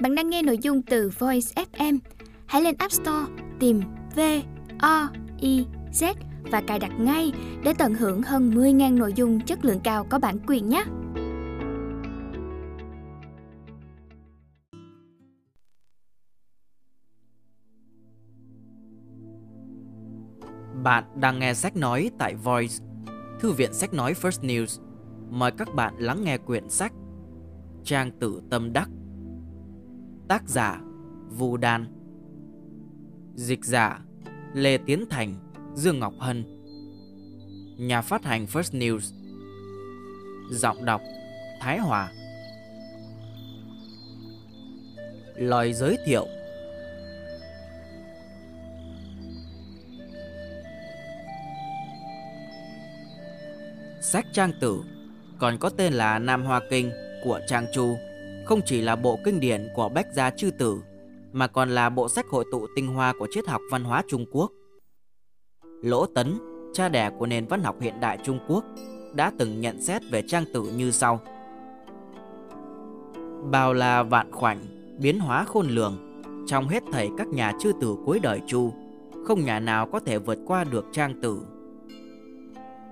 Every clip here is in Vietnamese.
Bạn đang nghe nội dung từ Voice FM. Hãy lên App Store tìm V O I Z và cài đặt ngay để tận hưởng hơn 10.000 nội dung chất lượng cao có bản quyền nhé. Bạn đang nghe sách nói tại Voice, thư viện sách nói First News. Mời các bạn lắng nghe quyển sách Trang tử tâm đắc Tác giả, Vu Đan. Dịch giả, Lê Tiến Thành, Dương Ngọc Hân. Nhà phát hành First News. Giọng đọc, Thái Hòa. Lời giới thiệu. Sách Trang Tử, còn có tên là Nam Hoa Kinh của Trang Chu không chỉ là bộ kinh điển của Bách Gia Chư Tử mà còn là bộ sách hội tụ tinh hoa của triết học văn hóa Trung Quốc. Lỗ Tấn, cha đẻ của nền văn học hiện đại Trung Quốc, đã từng nhận xét về Trang Tử như sau. Bao là vạn khoảnh, biến hóa khôn lường, trong hết thảy các nhà chư tử cuối đời Chu, không nhà nào có thể vượt qua được Trang Tử.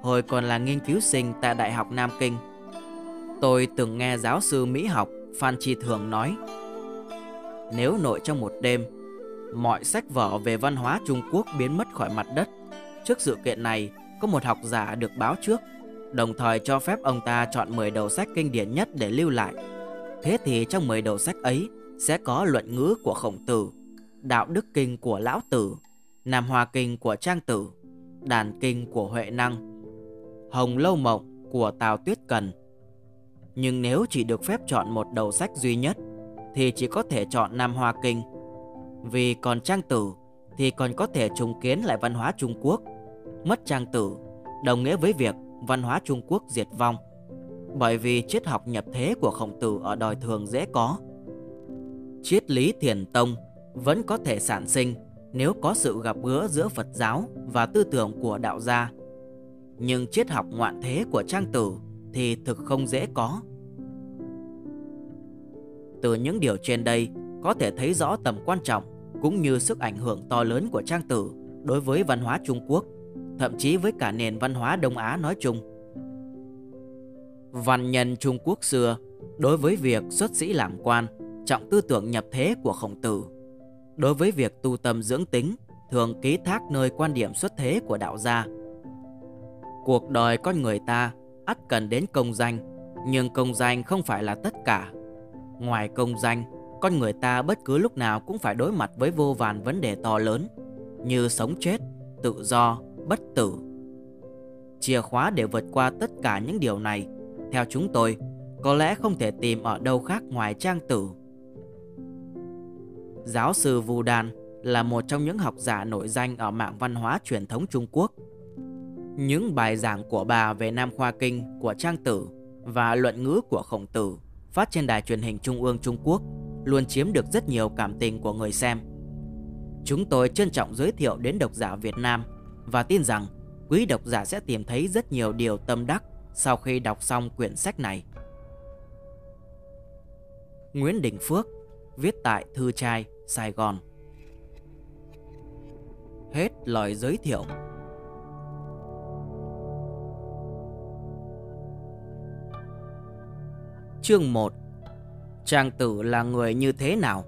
Hồi còn là nghiên cứu sinh tại Đại học Nam Kinh, tôi từng nghe giáo sư Mỹ học Phan Chi Thường nói, Nếu nội trong một đêm, Mọi sách vở về văn hóa Trung Quốc biến mất khỏi mặt đất, Trước sự kiện này, Có một học giả được báo trước, Đồng thời cho phép ông ta chọn 10 đầu sách kinh điển nhất để lưu lại. Thế thì trong 10 đầu sách ấy Sẽ có luận ngữ của khổng tử, Đạo đức kinh của lão tử, Nam Hoa kinh của trang tử, Đàn kinh của Huệ Năng, Hồng Lâu Mộng của Tào Tuyết Cần nhưng nếu chỉ được phép chọn một đầu sách duy nhất, Thì chỉ có thể chọn Nam Hoa Kinh. Vì còn Trang Tử, Thì còn có thể trùng kiến lại văn hóa Trung Quốc. Mất Trang Tử, Đồng nghĩa với việc văn hóa Trung Quốc diệt vong. Bởi vì triết học nhập thế của khổng tử ở đời thường dễ có. Triết lý thiền tông vẫn có thể sản sinh nếu có sự gặp gỡ giữa Phật giáo và tư tưởng của đạo gia. Nhưng triết học ngoạn thế của Trang Tử thì thực không dễ có. Từ những điều trên đây có thể thấy rõ tầm quan trọng cũng như sức ảnh hưởng to lớn của Trang Tử đối với văn hóa Trung Quốc, thậm chí với cả nền văn hóa Đông Á nói chung. Văn nhân Trung Quốc xưa đối với việc xuất sĩ làm quan, trọng tư tưởng nhập thế của khổng tử, đối với việc tu tâm dưỡng tính, thường ký thác nơi quan điểm xuất thế của đạo gia. Cuộc đời con người ta ắt cần đến công danh, nhưng công danh không phải là tất cả. Ngoài công danh, con người ta bất cứ lúc nào cũng phải đối mặt với vô vàn vấn đề to lớn như sống chết, tự do, bất tử. Chìa khóa để vượt qua tất cả những điều này, theo chúng tôi, có lẽ không thể tìm ở đâu khác ngoài trang tử. Giáo sư Vu Đan là một trong những học giả nổi danh ở mạng văn hóa truyền thống Trung Quốc những bài giảng của bà về Nam Khoa Kinh của Trang Tử và luận ngữ của Khổng Tử phát trên đài truyền hình Trung ương Trung Quốc luôn chiếm được rất nhiều cảm tình của người xem. Chúng tôi trân trọng giới thiệu đến độc giả Việt Nam và tin rằng quý độc giả sẽ tìm thấy rất nhiều điều tâm đắc sau khi đọc xong quyển sách này. Nguyễn Đình Phước Viết tại Thư Trai, Sài Gòn Hết lời giới thiệu Chương 1 Trang tử là người như thế nào?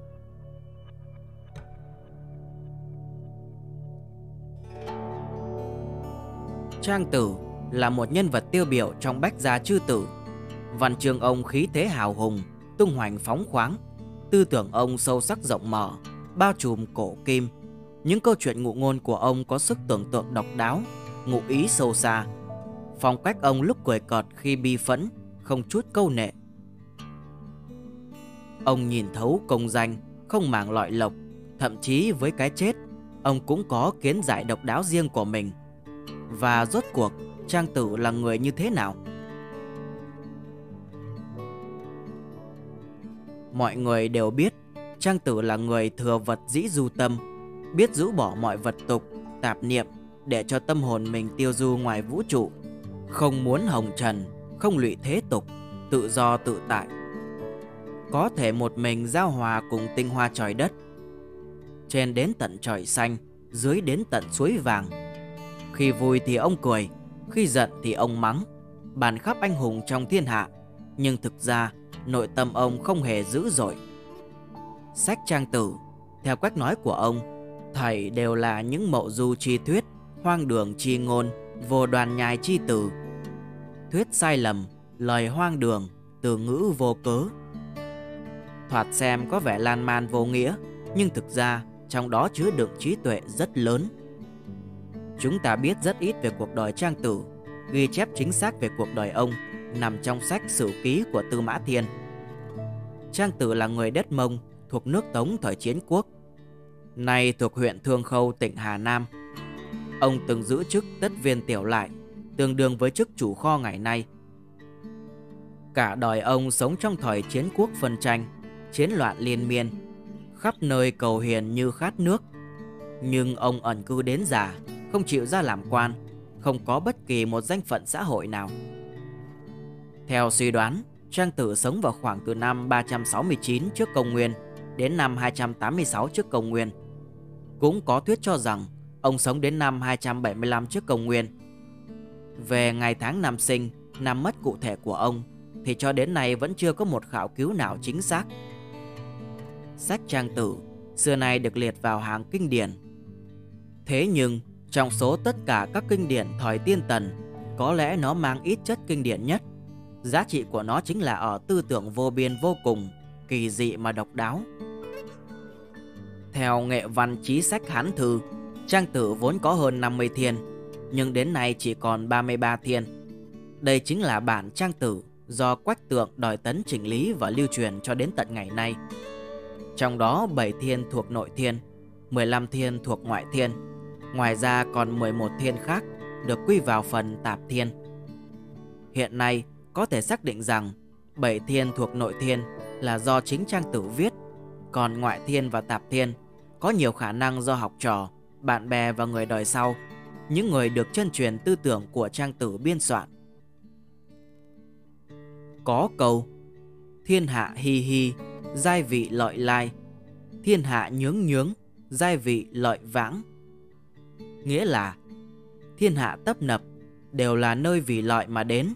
Trang tử là một nhân vật tiêu biểu trong bách gia chư tử. Văn chương ông khí thế hào hùng, tung hoành phóng khoáng. Tư tưởng ông sâu sắc rộng mở, bao trùm cổ kim. Những câu chuyện ngụ ngôn của ông có sức tưởng tượng độc đáo, ngụ ý sâu xa. Phong cách ông lúc cười cợt khi bi phẫn, không chút câu nệ. Ông nhìn thấu công danh, không màng loại lộc, thậm chí với cái chết, ông cũng có kiến giải độc đáo riêng của mình. Và rốt cuộc, Trang Tử là người như thế nào? Mọi người đều biết, Trang Tử là người thừa vật dĩ du tâm, biết rũ bỏ mọi vật tục, tạp niệm để cho tâm hồn mình tiêu du ngoài vũ trụ, không muốn hồng trần, không lụy thế tục, tự do tự tại có thể một mình giao hòa cùng tinh hoa trời đất. Trên đến tận trời xanh, Dưới đến tận suối vàng. Khi vui thì ông cười, Khi giận thì ông mắng. Bàn khắp anh hùng trong thiên hạ, Nhưng thực ra, nội tâm ông không hề dữ dội. Sách trang tử, Theo cách nói của ông, Thầy đều là những mậu du chi thuyết, Hoang đường chi ngôn, Vô đoàn nhai chi tử. Thuyết sai lầm, Lời hoang đường, Từ ngữ vô cớ. Thoạt xem có vẻ lan man vô nghĩa, Nhưng thực ra trong đó chứa đựng trí tuệ rất lớn. Chúng ta biết rất ít về cuộc đời trang tử, Ghi chép chính xác về cuộc đời ông, Nằm trong sách sử ký của Tư Mã Thiên. Trang tử là người đất Mông, Thuộc nước Tống thời chiến quốc, Nay thuộc huyện Thương Khâu, tỉnh Hà Nam. Ông từng giữ chức tất viên tiểu lại, Tương đương với chức chủ kho ngày nay. Cả đời ông sống trong thời chiến quốc phân tranh Chiến loạn liên miên, Khắp nơi cầu hiền như khát nước. Nhưng ông ẩn cư đến già, Không chịu ra làm quan, Không có bất kỳ một danh phận xã hội nào. Theo suy đoán, Trang tử sống vào khoảng từ năm 369 trước công nguyên Đến năm 286 trước công nguyên. Cũng có thuyết cho rằng, Ông sống đến năm 275 trước công nguyên. Về ngày tháng năm sinh, Năm mất cụ thể của ông, Thì cho đến nay vẫn chưa có một khảo cứu nào chính xác. Sách trang tử, Xưa nay được liệt vào hàng kinh điển. Thế nhưng, Trong số tất cả các kinh điển thời tiên tần, Có lẽ nó mang ít chất kinh điển nhất. Giá trị của nó chính là ở tư tưởng vô biên vô cùng, Kỳ dị mà độc đáo. Theo nghệ văn chí sách Hán Thư, Trang tử vốn có hơn 50 thiên, Nhưng đến nay chỉ còn 33 thiên. Đây chính là bản trang tử Do quách tượng đòi tấn chỉnh lý và lưu truyền cho đến tận ngày nay. Trong đó 7 thiên thuộc nội thiên 15 thiên thuộc ngoại thiên Ngoài ra còn 11 thiên khác Được quy vào phần tạp thiên Hiện nay có thể xác định rằng bảy thiên thuộc nội thiên là do chính trang tử viết, còn ngoại thiên và tạp thiên có nhiều khả năng do học trò, bạn bè và người đời sau, những người được chân truyền tư tưởng của trang tử biên soạn. Có câu Thiên hạ hi hi, giai vị lợi lai Thiên hạ nhướng nhướng, giai vị lợi vãng Nghĩa là Thiên hạ tấp nập đều là nơi vì lợi mà đến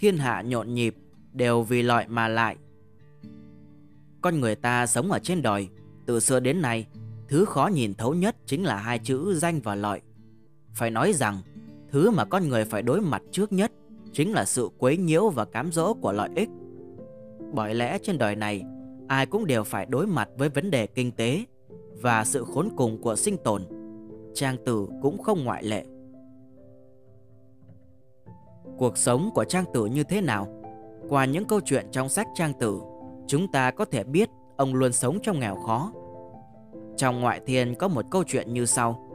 thiên hạ nhộn nhịp đều vì lợi mà lại. Con người ta sống ở trên đời, từ xưa đến nay, thứ khó nhìn thấu nhất chính là hai chữ danh và lợi. Phải nói rằng, thứ mà con người phải đối mặt trước nhất chính là sự quấy nhiễu và cám dỗ của lợi ích. Bởi lẽ trên đời này, ai cũng đều phải đối mặt với vấn đề kinh tế và sự khốn cùng của sinh tồn. Trang tử cũng không ngoại lệ. Cuộc sống của Trang Tử như thế nào? Qua những câu chuyện trong sách Trang Tử, chúng ta có thể biết ông luôn sống trong nghèo khó. Trong ngoại thiên có một câu chuyện như sau.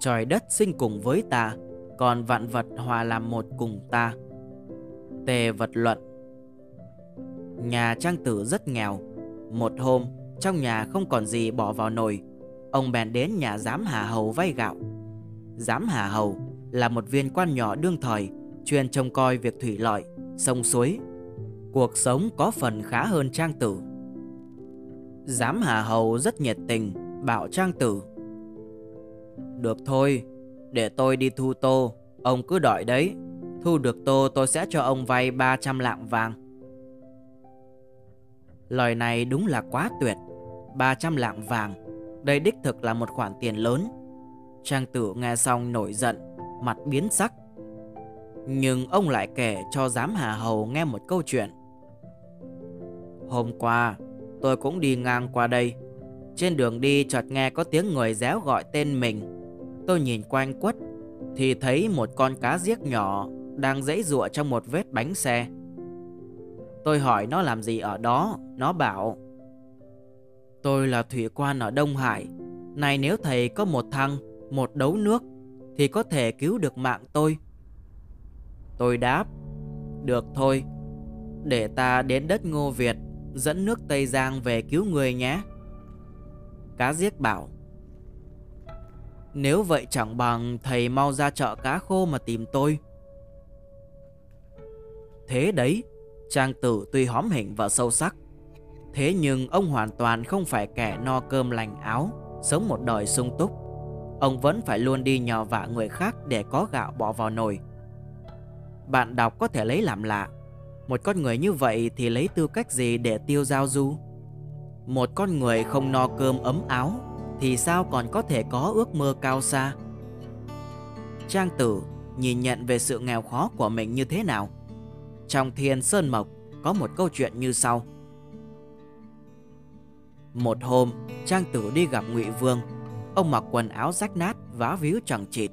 Trời đất sinh cùng với ta, còn vạn vật hòa làm một cùng ta. Tề vật luận Nhà Trang Tử rất nghèo. Một hôm, trong nhà không còn gì bỏ vào nồi, ông bèn đến nhà giám Hà Hầu vay gạo. Giám Hà Hầu là một viên quan nhỏ đương thời, chuyên trông coi việc thủy lợi, sông suối. Cuộc sống có phần khá hơn Trang Tử. Giám Hà Hầu rất nhiệt tình, bảo Trang Tử. Được thôi, để tôi đi thu tô, ông cứ đợi đấy. Thu được tô tôi sẽ cho ông vay 300 lạng vàng. Lời này đúng là quá tuyệt. 300 lạng vàng, đây đích thực là một khoản tiền lớn. Trang tử nghe xong nổi giận, mặt biến sắc. Nhưng ông lại kể cho giám Hà Hầu nghe một câu chuyện. Hôm qua, tôi cũng đi ngang qua đây. Trên đường đi chợt nghe có tiếng người réo gọi tên mình. Tôi nhìn quanh quất, thì thấy một con cá giếc nhỏ đang dãy ruộng trong một vết bánh xe. Tôi hỏi nó làm gì ở đó, nó bảo Tôi là thủy quan ở Đông Hải Này nếu thầy có một thăng, một đấu nước thì có thể cứu được mạng tôi. Tôi đáp, được thôi, để ta đến đất Ngô Việt dẫn nước Tây Giang về cứu người nhé. Cá giết bảo, nếu vậy chẳng bằng thầy mau ra chợ cá khô mà tìm tôi. Thế đấy, Trang tử tuy hóm hình và sâu sắc, Thế nhưng ông hoàn toàn không phải kẻ no cơm lành áo, Sống một đời sung túc. Ông vẫn phải luôn đi nhờ vả người khác để có gạo bỏ vào nồi. Bạn đọc có thể lấy làm lạ, Một con người như vậy thì lấy tư cách gì để tiêu giao du? Một con người không no cơm ấm áo Thì sao còn có thể có ước mơ cao xa? Trang tử nhìn nhận về sự nghèo khó của mình như thế nào? Trong thiên sơn mộc có một câu chuyện như sau Một hôm Trang tử đi gặp ngụy Vương Ông mặc quần áo rách nát, vá víu chẳng chịt.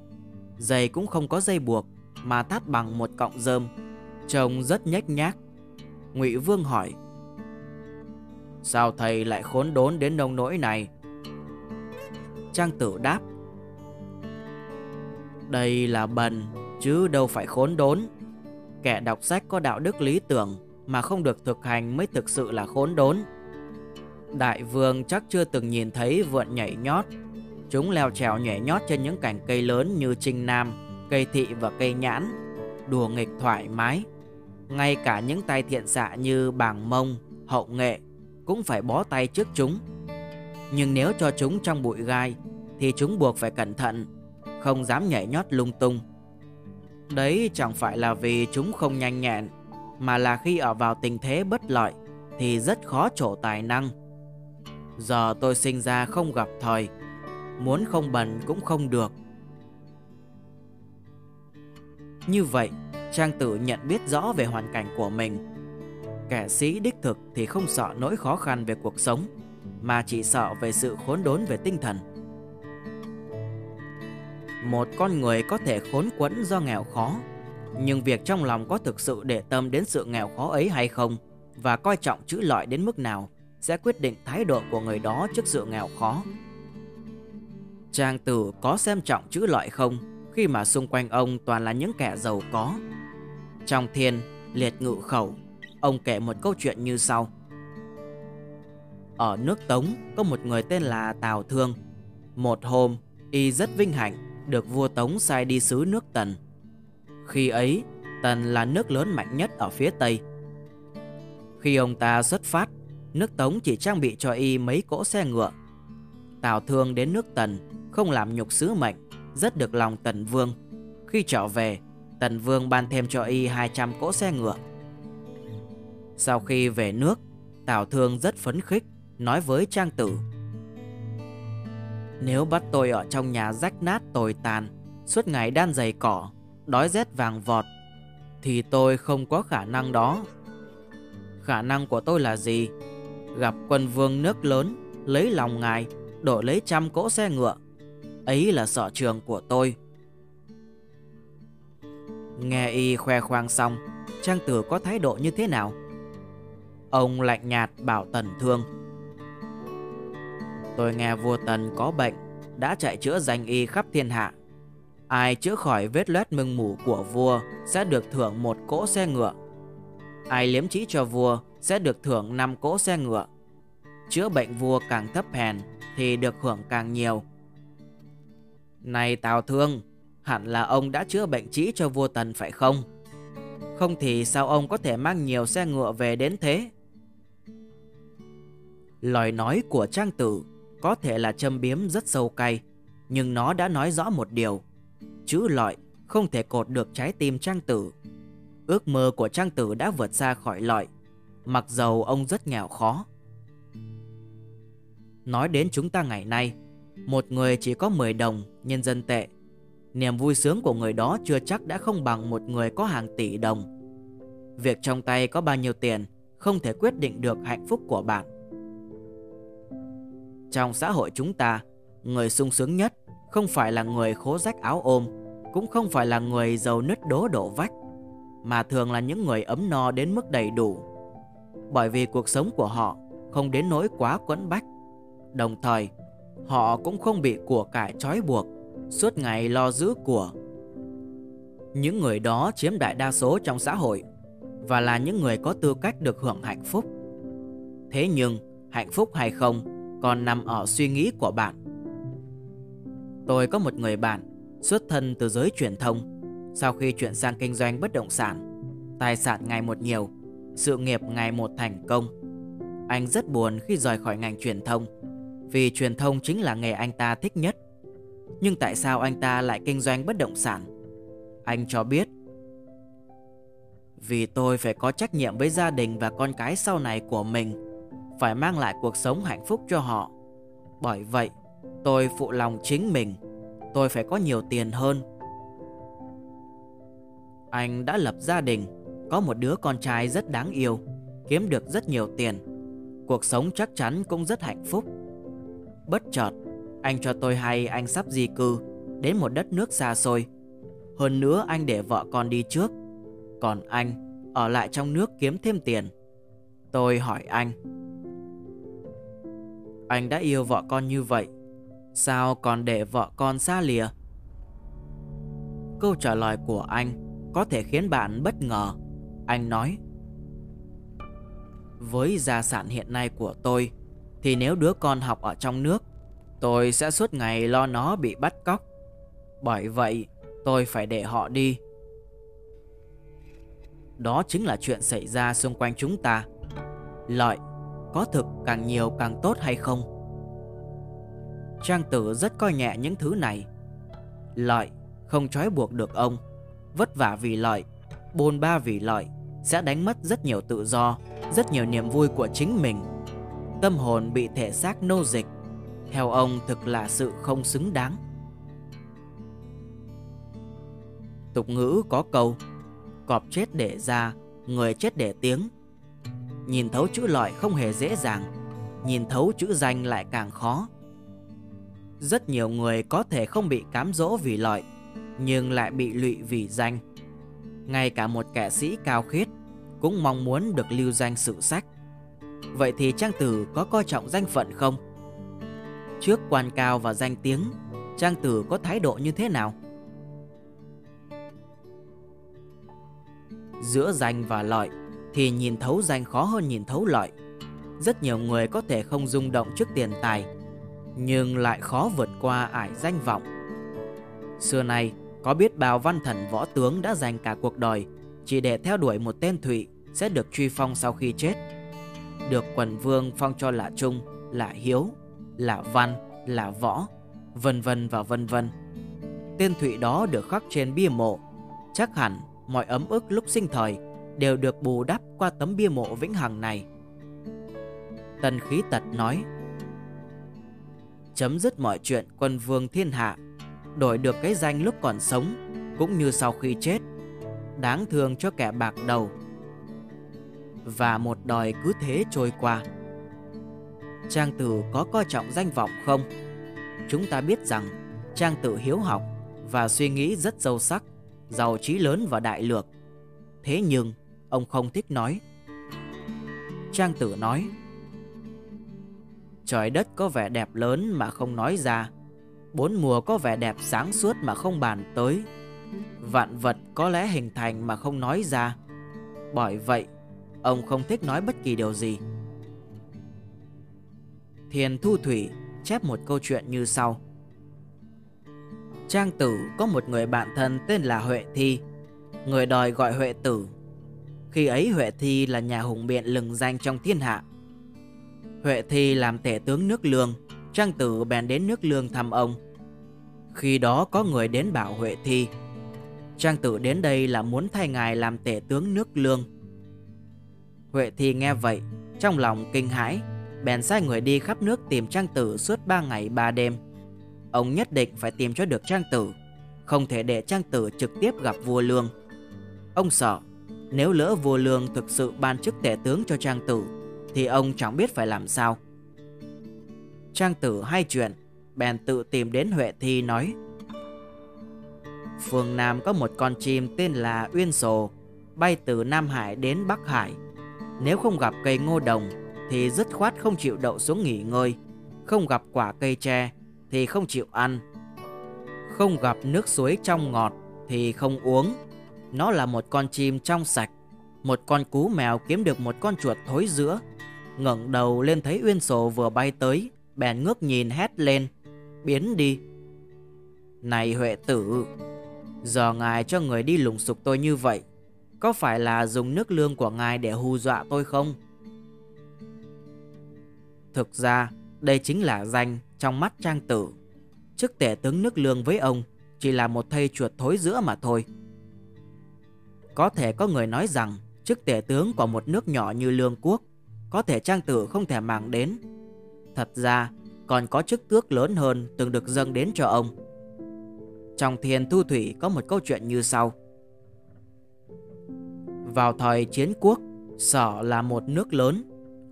Giày cũng không có dây buộc, mà thắt bằng một cọng rơm. Trông rất nhếch nhác. Ngụy Vương hỏi. Sao thầy lại khốn đốn đến nông nỗi này? Trang tử đáp. Đây là bần, chứ đâu phải khốn đốn. Kẻ đọc sách có đạo đức lý tưởng mà không được thực hành mới thực sự là khốn đốn. Đại vương chắc chưa từng nhìn thấy vượn nhảy nhót Chúng leo trèo nhảy nhót trên những cành cây lớn như trinh nam, cây thị và cây nhãn, đùa nghịch thoải mái. Ngay cả những tay thiện xạ như bàng mông, hậu nghệ cũng phải bó tay trước chúng. Nhưng nếu cho chúng trong bụi gai thì chúng buộc phải cẩn thận, không dám nhảy nhót lung tung. Đấy chẳng phải là vì chúng không nhanh nhẹn, mà là khi ở vào tình thế bất lợi thì rất khó trổ tài năng. Giờ tôi sinh ra không gặp thời, muốn không bần cũng không được. Như vậy, Trang Tử nhận biết rõ về hoàn cảnh của mình. Kẻ sĩ đích thực thì không sợ nỗi khó khăn về cuộc sống, mà chỉ sợ về sự khốn đốn về tinh thần. Một con người có thể khốn quẫn do nghèo khó, nhưng việc trong lòng có thực sự để tâm đến sự nghèo khó ấy hay không và coi trọng chữ lợi đến mức nào sẽ quyết định thái độ của người đó trước sự nghèo khó. Trang tử có xem trọng chữ lợi không khi mà xung quanh ông toàn là những kẻ giàu có. Trong thiên, liệt ngự khẩu, ông kể một câu chuyện như sau. Ở nước Tống có một người tên là Tào Thương. Một hôm, y rất vinh hạnh được vua Tống sai đi xứ nước Tần. Khi ấy, Tần là nước lớn mạnh nhất ở phía Tây. Khi ông ta xuất phát, nước Tống chỉ trang bị cho y mấy cỗ xe ngựa. Tào Thương đến nước Tần không làm nhục sứ mệnh, rất được lòng Tần Vương. Khi trở về, Tần Vương ban thêm cho y 200 cỗ xe ngựa. Sau khi về nước, Tào Thương rất phấn khích, nói với Trang Tử. Nếu bắt tôi ở trong nhà rách nát tồi tàn, suốt ngày đan giày cỏ, đói rét vàng vọt, thì tôi không có khả năng đó. Khả năng của tôi là gì? Gặp quân vương nước lớn, lấy lòng ngài, đổi lấy trăm cỗ xe ngựa, Ấy là sở trường của tôi Nghe y khoe khoang xong Trang tử có thái độ như thế nào Ông lạnh nhạt bảo Tần Thương Tôi nghe vua Tần có bệnh Đã chạy chữa danh y khắp thiên hạ Ai chữa khỏi vết loét mưng mủ của vua Sẽ được thưởng một cỗ xe ngựa Ai liếm chỉ cho vua Sẽ được thưởng 5 cỗ xe ngựa Chữa bệnh vua càng thấp hèn Thì được hưởng càng nhiều này Tào Thương, hẳn là ông đã chữa bệnh chỉ cho vua Tần phải không? Không thì sao ông có thể mang nhiều xe ngựa về đến thế? Lời nói của Trang Tử có thể là châm biếm rất sâu cay, nhưng nó đã nói rõ một điều. Chữ lợi không thể cột được trái tim Trang Tử. Ước mơ của Trang Tử đã vượt xa khỏi lợi, mặc dầu ông rất nghèo khó. Nói đến chúng ta ngày nay, một người chỉ có 10 đồng nhân dân tệ Niềm vui sướng của người đó chưa chắc đã không bằng một người có hàng tỷ đồng Việc trong tay có bao nhiêu tiền không thể quyết định được hạnh phúc của bạn trong xã hội chúng ta, người sung sướng nhất không phải là người khố rách áo ôm Cũng không phải là người giàu nứt đố đổ vách Mà thường là những người ấm no đến mức đầy đủ. Bởi vì cuộc sống của họ không đến nỗi quá quẫn bách. Đồng thời Họ cũng không bị của cải trói buộc Suốt ngày lo giữ của. Những người đó chiếm đại đa số trong xã hội Và là những người có tư cách được hưởng hạnh phúc. Thế nhưng hạnh phúc hay không còn nằm ở suy nghĩ của bạn. Tôi có một người bạn Xuất thân từ giới truyền thông. Sau khi chuyển sang kinh doanh bất động sản, Tài sản ngày một nhiều, Sự nghiệp ngày một thành công. Anh rất buồn khi rời khỏi ngành truyền thông, Vì truyền thông chính là nghề anh ta thích nhất. Nhưng tại sao anh ta lại kinh doanh bất động sản? Anh cho biết, Vì tôi phải có trách nhiệm với gia đình và con cái sau này của mình. Phải mang lại cuộc sống hạnh phúc cho họ. Bởi vậy, tôi phụ lòng chính mình. Tôi phải có nhiều tiền hơn. Anh đã lập gia đình, Có một đứa con trai rất đáng yêu, Kiếm được rất nhiều tiền. Cuộc sống chắc chắn cũng rất hạnh phúc. Bất chợt, Anh cho tôi hay anh sắp di cư Đến một đất nước xa xôi. Hơn nữa anh để vợ con đi trước. Còn anh Ở lại trong nước kiếm thêm tiền. Tôi hỏi anh anh đã yêu vợ con như vậy, Sao còn để vợ con xa lìa? Câu trả lời của anh Có thể khiến bạn bất ngờ. Anh nói, Với gia sản hiện nay của tôi, Thì nếu đứa con học ở trong nước, Tôi sẽ suốt ngày lo nó bị bắt cóc. Bởi vậy, tôi phải để họ đi. Đó chính là chuyện xảy ra xung quanh chúng ta. Lợi có thực càng nhiều càng tốt hay không? Trang tử rất coi nhẹ những thứ này. Lợi, không trói buộc được ông. Vất vả vì lợi Bôn ba vì lợi, Sẽ đánh mất rất nhiều tự do, Rất nhiều niềm vui của chính mình. Tâm hồn bị thể xác nô dịch. Theo ông thực là sự không xứng đáng. Tục ngữ có câu, Cọp chết để ra, Người chết để tiếng. Nhìn thấu chữ lợi không hề dễ dàng, Nhìn thấu chữ danh lại càng khó rất nhiều người có thể không bị cám dỗ vì lợi Nhưng lại bị lụy vì danh Ngay cả một kẻ sĩ cao khiết Cũng mong muốn được lưu danh sự sách Vậy thì Trang Tử có coi trọng danh phận không? Trước quan cao và danh tiếng, Trang Tử có thái độ như thế nào? Giữa danh và lợi thì nhìn thấu danh khó hơn nhìn thấu lợi Rất nhiều người có thể không rung động trước tiền tài nhưng lại khó vượt qua ải danh vọng. Xưa nay, có biết bao văn thần võ tướng đã dành cả cuộc đời chỉ để theo đuổi một tên Thụy sẽ được truy phong sau khi chết. Được quần vương phong cho là Trung, là Hiếu, là Văn, là Võ, vân vân và vân vân. Tên Thụy đó được khắc trên bia mộ, chắc hẳn mọi ấm ức lúc sinh thời đều được bù đắp qua tấm bia mộ vĩnh hằng này. Tần khí tật nói chấm dứt mọi chuyện quân vương thiên hạ, đổi được cái danh lúc còn sống cũng như sau khi chết, đáng thương cho kẻ bạc đầu. Và một đời cứ thế trôi qua. Trang tử có coi trọng danh vọng không? Chúng ta biết rằng Trang tử hiếu học và suy nghĩ rất sâu sắc, giàu trí lớn và đại lược. Thế nhưng, ông không thích nói. Trang tử nói, Trời đất có vẻ đẹp lớn mà không nói ra. Bốn mùa có vẻ đẹp sáng suốt mà không bàn tới. Vạn vật có lẽ hình thành mà không nói ra. Bởi vậy Ông không thích nói bất kỳ điều gì. Thiền Thu Thủy chép một câu chuyện như sau. Trang tử có một người bạn thân tên là Huệ Thi. Người đòi gọi Huệ Tử khi ấy Huệ Thi là nhà hùng biện lừng danh trong thiên hạ. Huệ Thi làm tể tướng nước lương, Trang tử bèn đến nước lương thăm ông. Khi đó có người đến bảo Huệ Thi, Trang tử đến đây là muốn thay ngài làm tể tướng nước lương. Huệ Thi nghe vậy, Trong lòng kinh hãi, Bèn sai người đi khắp nước tìm Trang tử suốt 3 ngày 3 đêm. Ông nhất định phải tìm cho được Trang tử, Không thể để Trang tử trực tiếp gặp vua lương. Ông sợ nếu lỡ vua lương thực sự ban chức tể tướng cho Trang tử thì ông chẳng biết phải làm sao. Trang tử hay chuyện, bèn tự tìm đến Huệ Thi nói Phương Nam có một con chim tên là Uyên Sồ, bay từ Nam Hải đến Bắc Hải. Nếu không gặp cây ngô đồng thì dứt khoát không chịu đậu xuống nghỉ ngơi, không gặp quả cây tre thì không chịu ăn. Không gặp nước suối trong ngọt thì không uống. Nó là một con chim trong sạch, một con cú mèo kiếm được một con chuột thối giữa. Ngẩng đầu lên thấy Uyên Sổ vừa bay tới, bèn ngước nhìn hét lên, biến đi. Này Huệ tử, giờ ngài cho người đi lùng sục tôi như vậy, Có phải là dùng nước lương của ngài để hù dọa tôi không? Thực ra đây chính là danh trong mắt trang tử. Chức tể tướng nước lương với ông Chỉ là một thây chuột thối giữa mà thôi. Có thể có người nói rằng Chức tể tướng của một nước nhỏ như lương quốc, Có thể trang tử không thể màng đến. Thật ra, còn có chức tước lớn hơn từng được dâng đến cho ông. Trong thiền thu thủy có một câu chuyện như sau. Vào thời chiến quốc, Sở là một nước lớn.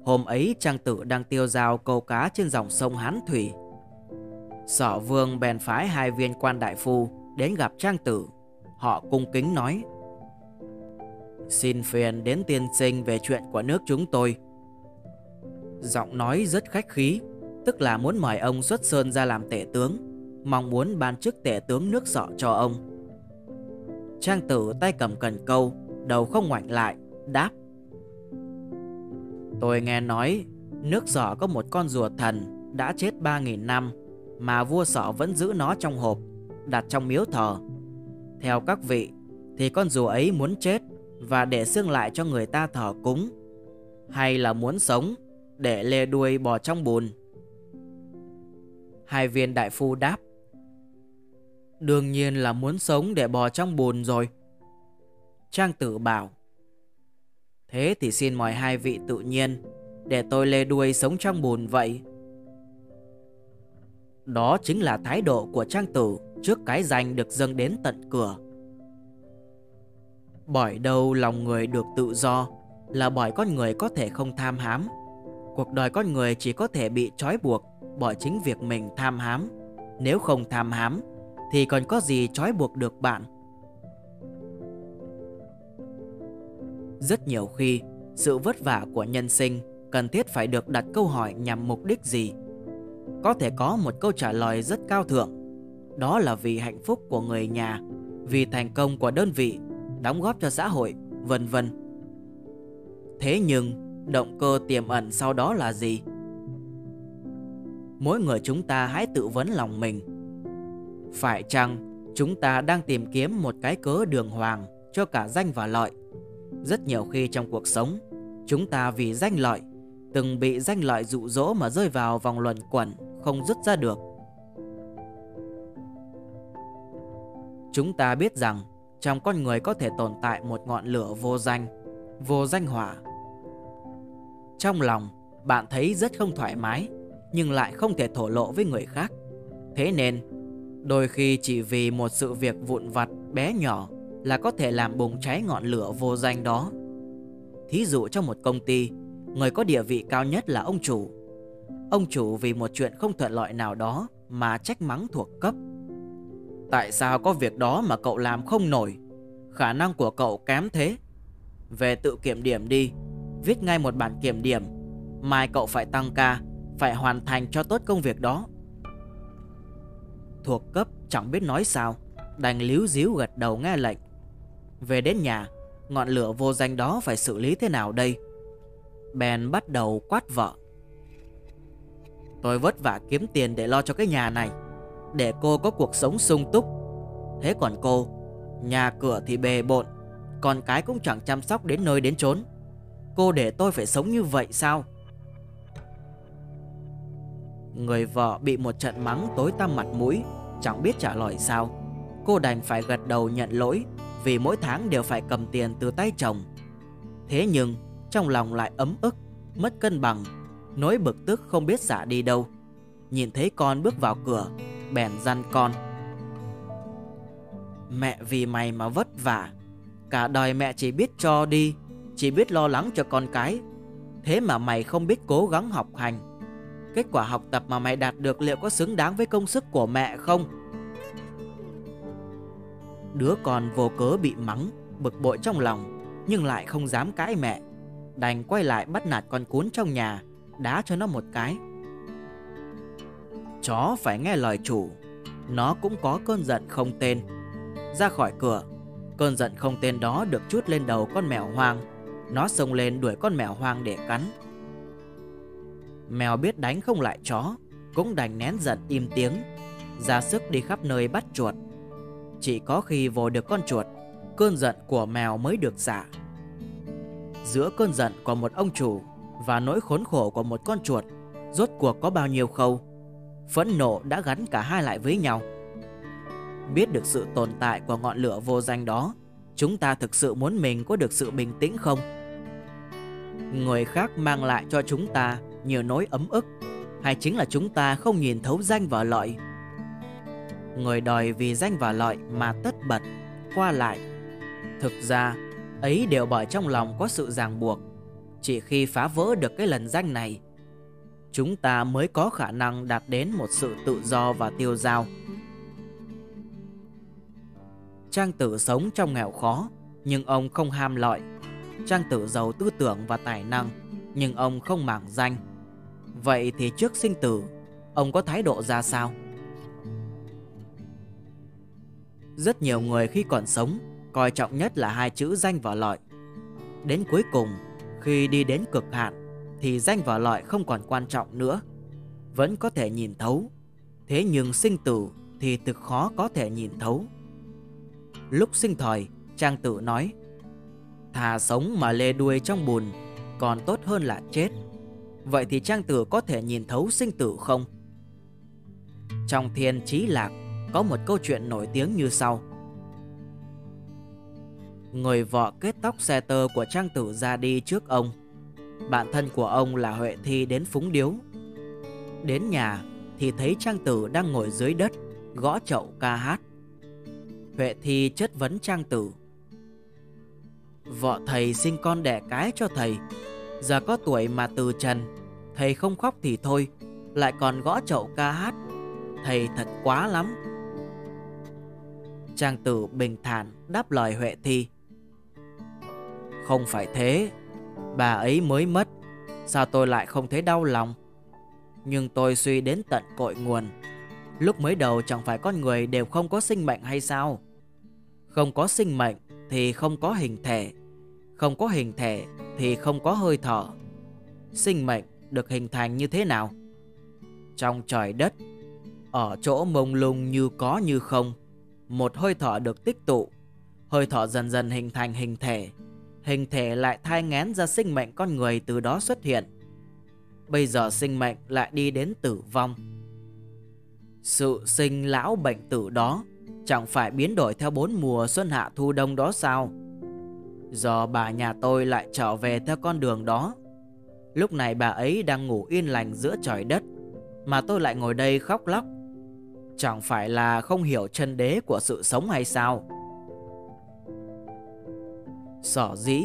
Hôm ấy, trang tử đang tiêu dao câu cá trên dòng sông Hán Thủy. Sở vương bèn phái hai viên quan đại phu đến gặp trang tử. Họ cung kính nói Xin phiền đến tiên sinh về chuyện của nước chúng tôi. Giọng nói rất khách khí, Tức là muốn mời ông xuất sơn ra làm tể tướng, Mong muốn ban chức tể tướng nước sọ cho ông. Trang tử tay cầm cần câu, Đầu không ngoảnh lại, Đáp. Tôi nghe nói, nước sọ có một con rùa thần Đã chết 3.000 năm, Mà vua sọ vẫn giữ nó trong hộp, Đặt trong miếu thờ. Theo các vị, Thì con rùa ấy muốn chết và để xương lại cho người ta thờ cúng, Hay là muốn sống Để lê đuôi bò trong bùn? Hai viên đại phu đáp, Đương nhiên là muốn sống để bò trong bùn rồi. Trang tử bảo, Thế thì xin mời hai vị tự nhiên Để tôi lê đuôi sống trong bùn vậy. Đó chính là thái độ của trang tử Trước cái danh được dâng đến tận cửa. Bởi đâu lòng người được tự do Là bởi con người có thể không tham hám. Cuộc đời con người chỉ có thể bị trói buộc Bởi chính việc mình tham hám. Nếu không tham hám Thì còn có gì trói buộc được bạn? Rất nhiều khi, sự vất vả của nhân sinh cần thiết phải được đặt câu hỏi nhằm mục đích gì. Có thể có một câu trả lời rất cao thượng, đó là vì hạnh phúc của người nhà, vì thành công của đơn vị, đóng góp cho xã hội, vân vân. Thế nhưng, động cơ tiềm ẩn sau đó là gì? Mỗi người chúng ta hãy tự vấn lòng mình. Phải chăng chúng ta đang tìm kiếm một cái cớ đường hoàng cho cả danh và lợi? Rất nhiều khi trong cuộc sống Chúng ta vì danh lợi Từng bị danh lợi dụ dỗ mà rơi vào vòng luẩn quẩn Không dứt ra được Chúng ta biết rằng trong con người có thể tồn tại một ngọn lửa vô danh Vô danh hỏa Trong lòng Bạn thấy rất không thoải mái Nhưng lại không thể thổ lộ với người khác Thế nên Đôi khi chỉ vì một sự việc vụn vặt bé nhỏ là có thể làm bùng cháy ngọn lửa vô danh đó. Thí dụ trong một công ty, người có địa vị cao nhất là ông chủ. Ông chủ vì một chuyện không thuận lợi nào đó mà trách mắng thuộc cấp. Tại sao có việc đó mà cậu làm không nổi? Khả năng của cậu kém thế. Về tự kiểm điểm đi, viết ngay một bản kiểm điểm. Mai cậu phải tăng ca, phải hoàn thành cho tốt công việc đó. Thuộc cấp chẳng biết nói sao, đành líu díu gật đầu nghe lệnh. Về đến nhà Ngọn lửa vô danh đó phải xử lý thế nào đây Ben bắt đầu quát vợ Tôi vất vả kiếm tiền để lo cho cái nhà này để cô có cuộc sống sung túc Thế còn cô Nhà cửa thì bề bộn Con cái cũng chẳng chăm sóc đến nơi đến chốn Cô để tôi phải sống như vậy sao Người vợ bị một trận mắng tối tăm mặt mũi Chẳng biết trả lời sao Cô đành phải gật đầu nhận lỗi vì mỗi tháng đều phải cầm tiền từ tay chồng. Thế nhưng trong lòng lại ấm ức, mất cân bằng, nỗi bực tức không biết xả đi đâu. Nhìn thấy con bước vào cửa, bèn dăn con. Mẹ vì mày mà vất vả, cả đời mẹ chỉ biết cho đi, chỉ biết lo lắng cho con cái. Thế mà mày không biết cố gắng học hành. Kết quả học tập mà mày đạt được liệu có xứng đáng với công sức của mẹ không? Đứa con vô cớ bị mắng Bực bội trong lòng Nhưng lại không dám cãi mẹ Đành quay lại bắt nạt con cún trong nhà Đá cho nó một cái Chó phải nghe lời chủ. Nó cũng có cơn giận không tên. Ra khỏi cửa Cơn giận không tên đó được chút lên đầu con mèo hoang. Nó xông lên đuổi con mèo hoang để cắn. Mèo biết đánh không lại chó Cũng đành nén giận im tiếng Ra sức đi khắp nơi bắt chuột. Chỉ có khi vồ được con chuột cơn giận của mèo mới được xả. Giữa cơn giận của một ông chủ và nỗi khốn khổ của một con chuột, rốt cuộc có bao nhiêu khâu, phẫn nộ đã gắn cả hai lại với nhau. Biết được sự tồn tại của ngọn lửa vô danh đó, chúng ta thực sự muốn mình có được sự bình tĩnh không? Người khác mang lại cho chúng ta nhiều nỗi ấm ức, hay chính là chúng ta không nhìn thấu danh và lợi? Người đòi vì danh và lợi mà tất bật, qua lại. Thực ra, ấy đều bởi trong lòng có sự ràng buộc. Chỉ khi phá vỡ được cái lần danh này, chúng ta mới có khả năng đạt đến một sự tự do và tiêu dao. Trang tử sống trong nghèo khó, nhưng ông không ham lợi. Trang tử giàu tư tưởng và tài năng, nhưng ông không mảng danh. Vậy thì trước sinh tử, ông có thái độ ra sao? Rất nhiều người khi còn sống coi trọng nhất là hai chữ danh và lợi. Đến cuối cùng, khi đi đến cực hạn, thì danh và lợi không còn quan trọng nữa. Vẫn có thể nhìn thấu, thế nhưng sinh tử thì thực khó có thể nhìn thấu. Lúc sinh thời, Trang Tử nói Thà sống mà lê đuôi trong bùn Còn tốt hơn là chết Vậy thì Trang Tử có thể nhìn thấu sinh tử không? Trong thiên trí lạc Có một câu chuyện nổi tiếng như sau Người vợ kết tóc xe tơ của Trang Tử ra đi trước ông bạn thân của ông là Huệ Thi đến phúng điếu. Đến nhà thì thấy Trang Tử đang ngồi dưới đất, Gõ chậu ca hát. Huệ Thi chất vấn Trang Tử, Vợ thầy sinh con đẻ cái cho thầy, Giờ có tuổi mà từ trần, Thầy không khóc thì thôi, Lại còn gõ chậu ca hát, Thầy thật quá lắm. Trang tử bình thản đáp lời Huệ Thi, Không phải thế Bà ấy mới mất. Sao tôi lại không thấy đau lòng? Nhưng tôi suy đến tận cội nguồn. Lúc mới đầu chẳng phải con người đều không có sinh mệnh hay sao? Không có sinh mệnh thì không có hình thể. Không có hình thể thì không có hơi thở. Sinh mệnh được hình thành như thế nào? Trong trời đất, Ở chỗ mông lung như có như không, Một hơi thở được tích tụ. Hơi thở dần dần hình thành hình thể. Hình thể lại thai ngén ra sinh mệnh con người từ đó xuất hiện. Bây giờ sinh mệnh lại đi đến tử vong. Sự sinh lão bệnh tử đó Chẳng phải biến đổi theo bốn mùa xuân hạ thu đông đó sao? Giờ bà nhà tôi lại trở về theo con đường đó. Lúc này bà ấy đang ngủ yên lành giữa trời đất, Mà tôi lại ngồi đây khóc lóc. Chẳng phải là không hiểu chân đế của sự sống hay sao? Sở dĩ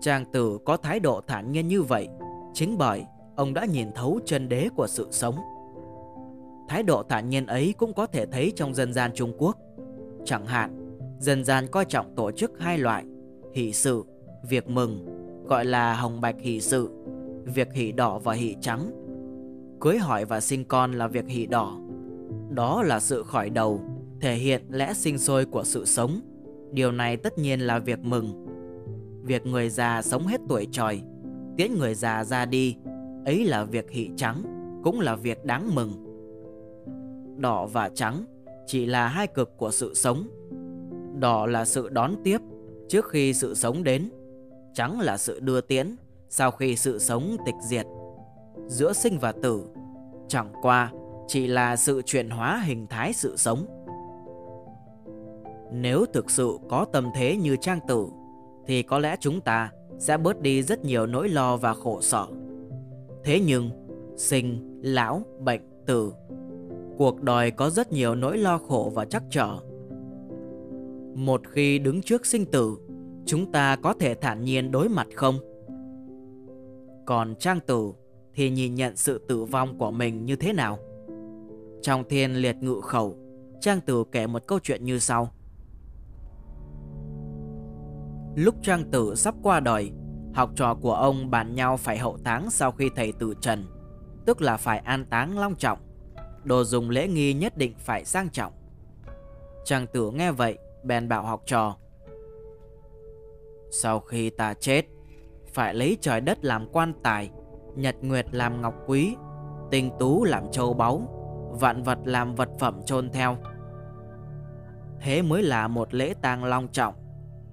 Trang tử có thái độ thản nhiên như vậy Chính bởi ông đã nhìn thấu chân đế của sự sống Thái độ thản nhiên ấy cũng có thể thấy trong dân gian Trung Quốc. Chẳng hạn, dân gian coi trọng tổ chức hai loại, hỷ sự, việc mừng, gọi là hồng bạch hỷ sự, việc hỷ đỏ và hỷ trắng. Cưới hỏi và sinh con là việc hỷ đỏ. Đó là sự khỏi đầu, thể hiện lẽ sinh sôi của sự sống. Điều này tất nhiên là việc mừng. Việc người già sống hết tuổi tròi, tiễn người già ra đi, ấy là việc hị trắng, cũng là việc đáng mừng đỏ và trắng chỉ là hai cực của sự sống. Đỏ là sự đón tiếp trước khi sự sống đến, trắng là sự đưa tiễn sau khi sự sống tịch diệt. Giữa sinh và tử chẳng qua chỉ là sự chuyển hóa hình thái sự sống. Nếu thực sự có tâm thế như trang tử thì có lẽ chúng ta sẽ bớt đi rất nhiều nỗi lo và khổ sở. Thế nhưng, sinh, lão, bệnh, tử cuộc đời có rất nhiều nỗi lo khổ và chắc trở. Một khi đứng trước sinh tử, chúng ta có thể thản nhiên đối mặt không? Còn Trang Tử thì nhìn nhận sự tử vong của mình như thế nào? Trong thiên liệt ngự khẩu, Trang Tử kể một câu chuyện như sau. Lúc Trang Tử sắp qua đời, học trò của ông bàn nhau phải hậu táng sau khi thầy tử trần, tức là phải an táng long trọng đồ dùng lễ nghi nhất định phải sang trọng. Trang tử nghe vậy, bèn bảo học trò. Sau khi ta chết, phải lấy trời đất làm quan tài, nhật nguyệt làm ngọc quý, tinh tú làm châu báu, vạn vật làm vật phẩm chôn theo. Thế mới là một lễ tang long trọng,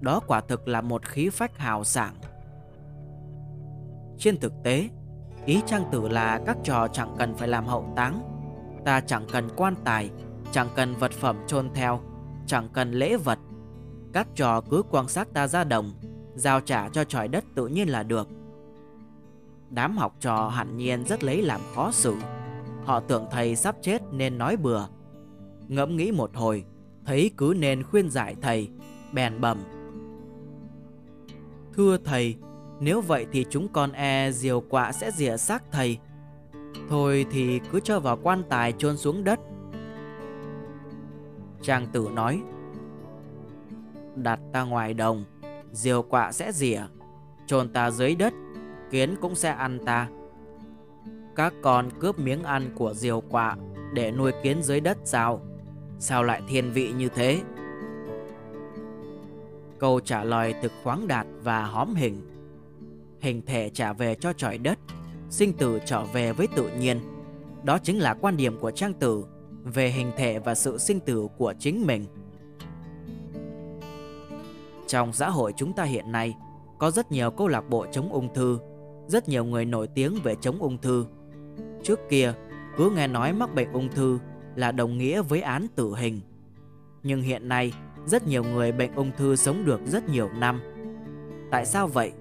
đó quả thực là một khí phách hào sảng. Trên thực tế, ý trang tử là các trò chẳng cần phải làm hậu táng. Ta chẳng cần quan tài, chẳng cần vật phẩm chôn theo, chẳng cần lễ vật. Các trò cứ quan sát ta ra đồng, giao trả cho tròi đất tự nhiên là được. Đám học trò hẳn nhiên rất lấy làm khó xử. Họ tưởng thầy sắp chết nên nói bừa. Ngẫm nghĩ một hồi, thấy cứ nên khuyên giải thầy, bèn bẩm. Thưa thầy, nếu vậy thì chúng con e diều quạ sẽ rỉa xác thầy. Thôi thì cứ cho vào quan tài chôn xuống đất. Trang tử nói, đặt ta ngoài đồng, diều quạ sẽ rỉa, chôn ta dưới đất, kiến cũng sẽ ăn ta. Các con cướp miếng ăn của diều quạ để nuôi kiến dưới đất sao? Sao lại thiên vị như thế? Câu trả lời thực khoáng đạt và hóm hình. Hình thể trả về cho trời đất, sinh tử trở về với tự nhiên. Đó chính là quan điểm của Trang Tử về hình thể và sự sinh tử của chính mình. Trong xã hội chúng ta hiện nay, có rất nhiều câu lạc bộ chống ung thư, rất nhiều người nổi tiếng về chống ung thư. Trước kia, cứ nghe nói mắc bệnh ung thư là đồng nghĩa với án tử hình. Nhưng hiện nay, rất nhiều người bệnh ung thư sống được rất nhiều năm. Tại sao vậy?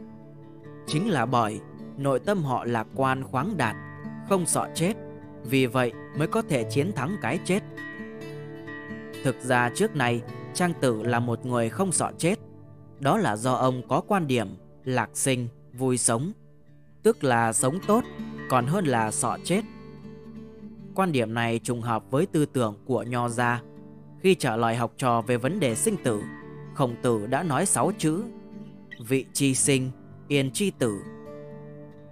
Chính là bởi nội tâm họ lạc quan khoáng đạt, không sợ chết, vì vậy mới có thể chiến thắng cái chết. Thực ra trước nay, Trang Tử là một người không sợ chết. Đó là do ông có quan điểm lạc sinh, vui sống, tức là sống tốt còn hơn là sợ chết. Quan điểm này trùng hợp với tư tưởng của Nho gia. Khi trả lời học trò về vấn đề sinh tử, Khổng Tử đã nói sáu chữ: vị chi sinh, yên chi tử.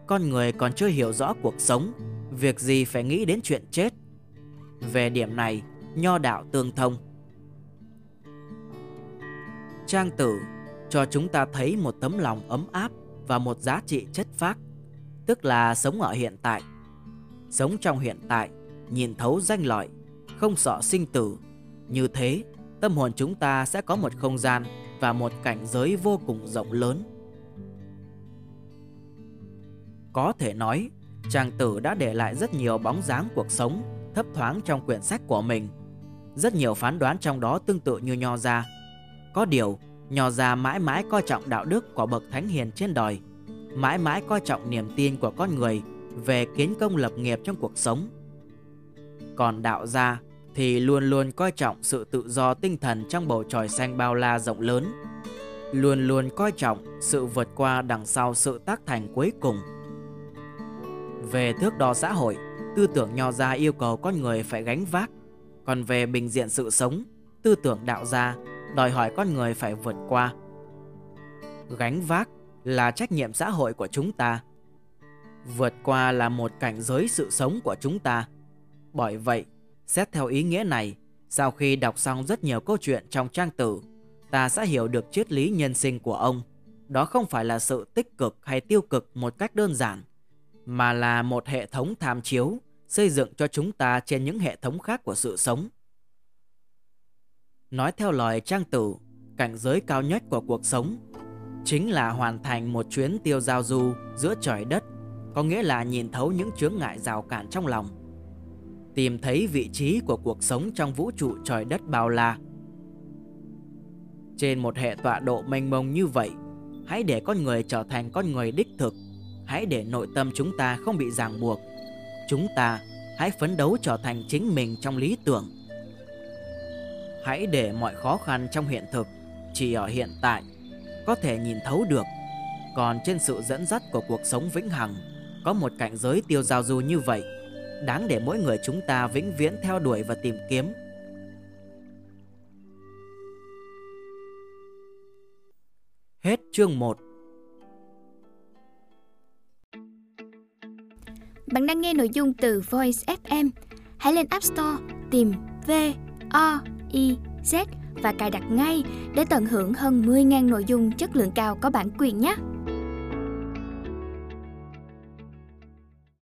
Con người còn chưa hiểu rõ cuộc sống, việc gì phải nghĩ đến chuyện chết. Về điểm này, Nho đạo tương thông. Trang tử cho chúng ta thấy một tấm lòng ấm áp và một giá trị chất phác, tức là sống ở hiện tại. Sống trong hiện tại nhìn thấu danh lợi, không sợ sinh tử. Như thế, tâm hồn chúng ta sẽ có một không gian và một cảnh giới vô cùng rộng lớn. Có thể nói, chàng tử đã để lại rất nhiều bóng dáng cuộc sống thấp thoáng trong quyển sách của mình. Rất nhiều phán đoán trong đó tương tự như Nho Gia. Có điều, Nho Gia mãi mãi coi trọng đạo đức của bậc thánh hiền trên đời, mãi mãi coi trọng niềm tin của con người về kiến công lập nghiệp trong cuộc sống còn đạo gia thì luôn luôn coi trọng sự tự do tinh thần trong bầu trời xanh bao la rộng lớn. Luôn luôn coi trọng sự vượt qua đằng sau sự tác thành cuối cùng. Về thước đo xã hội, tư tưởng nho gia yêu cầu con người phải gánh vác. Còn về bình diện sự sống, tư tưởng đạo gia đòi hỏi con người phải vượt qua. Gánh vác là trách nhiệm xã hội của chúng ta. Vượt qua là một cảnh giới sự sống của chúng ta. Bởi vậy, xét theo ý nghĩa này, sau khi đọc xong rất nhiều câu chuyện trong trang tử, ta sẽ hiểu được triết lý nhân sinh của ông. Đó không phải là sự tích cực hay tiêu cực một cách đơn giản, mà là một hệ thống tham chiếu xây dựng cho chúng ta trên những hệ thống khác của sự sống. Nói theo lời trang tử, cảnh giới cao nhất của cuộc sống chính là hoàn thành một chuyến tiêu giao du giữa trời đất, có nghĩa là nhìn thấu những chướng ngại rào cản trong lòng tìm thấy vị trí của cuộc sống trong vũ trụ trời đất bao la. Trên một hệ tọa độ mênh mông như vậy, hãy để con người trở thành con người đích thực, hãy để nội tâm chúng ta không bị ràng buộc. Chúng ta hãy phấn đấu trở thành chính mình trong lý tưởng. Hãy để mọi khó khăn trong hiện thực chỉ ở hiện tại có thể nhìn thấu được. Còn trên sự dẫn dắt của cuộc sống vĩnh hằng, có một cảnh giới tiêu giao du như vậy đáng để mỗi người chúng ta vĩnh viễn theo đuổi và tìm kiếm. Hết chương 1 Bạn đang nghe nội dung từ Voice FM. Hãy lên App Store, tìm V O I Z và cài đặt ngay để tận hưởng hơn 10.000 nội dung chất lượng cao có bản quyền nhé.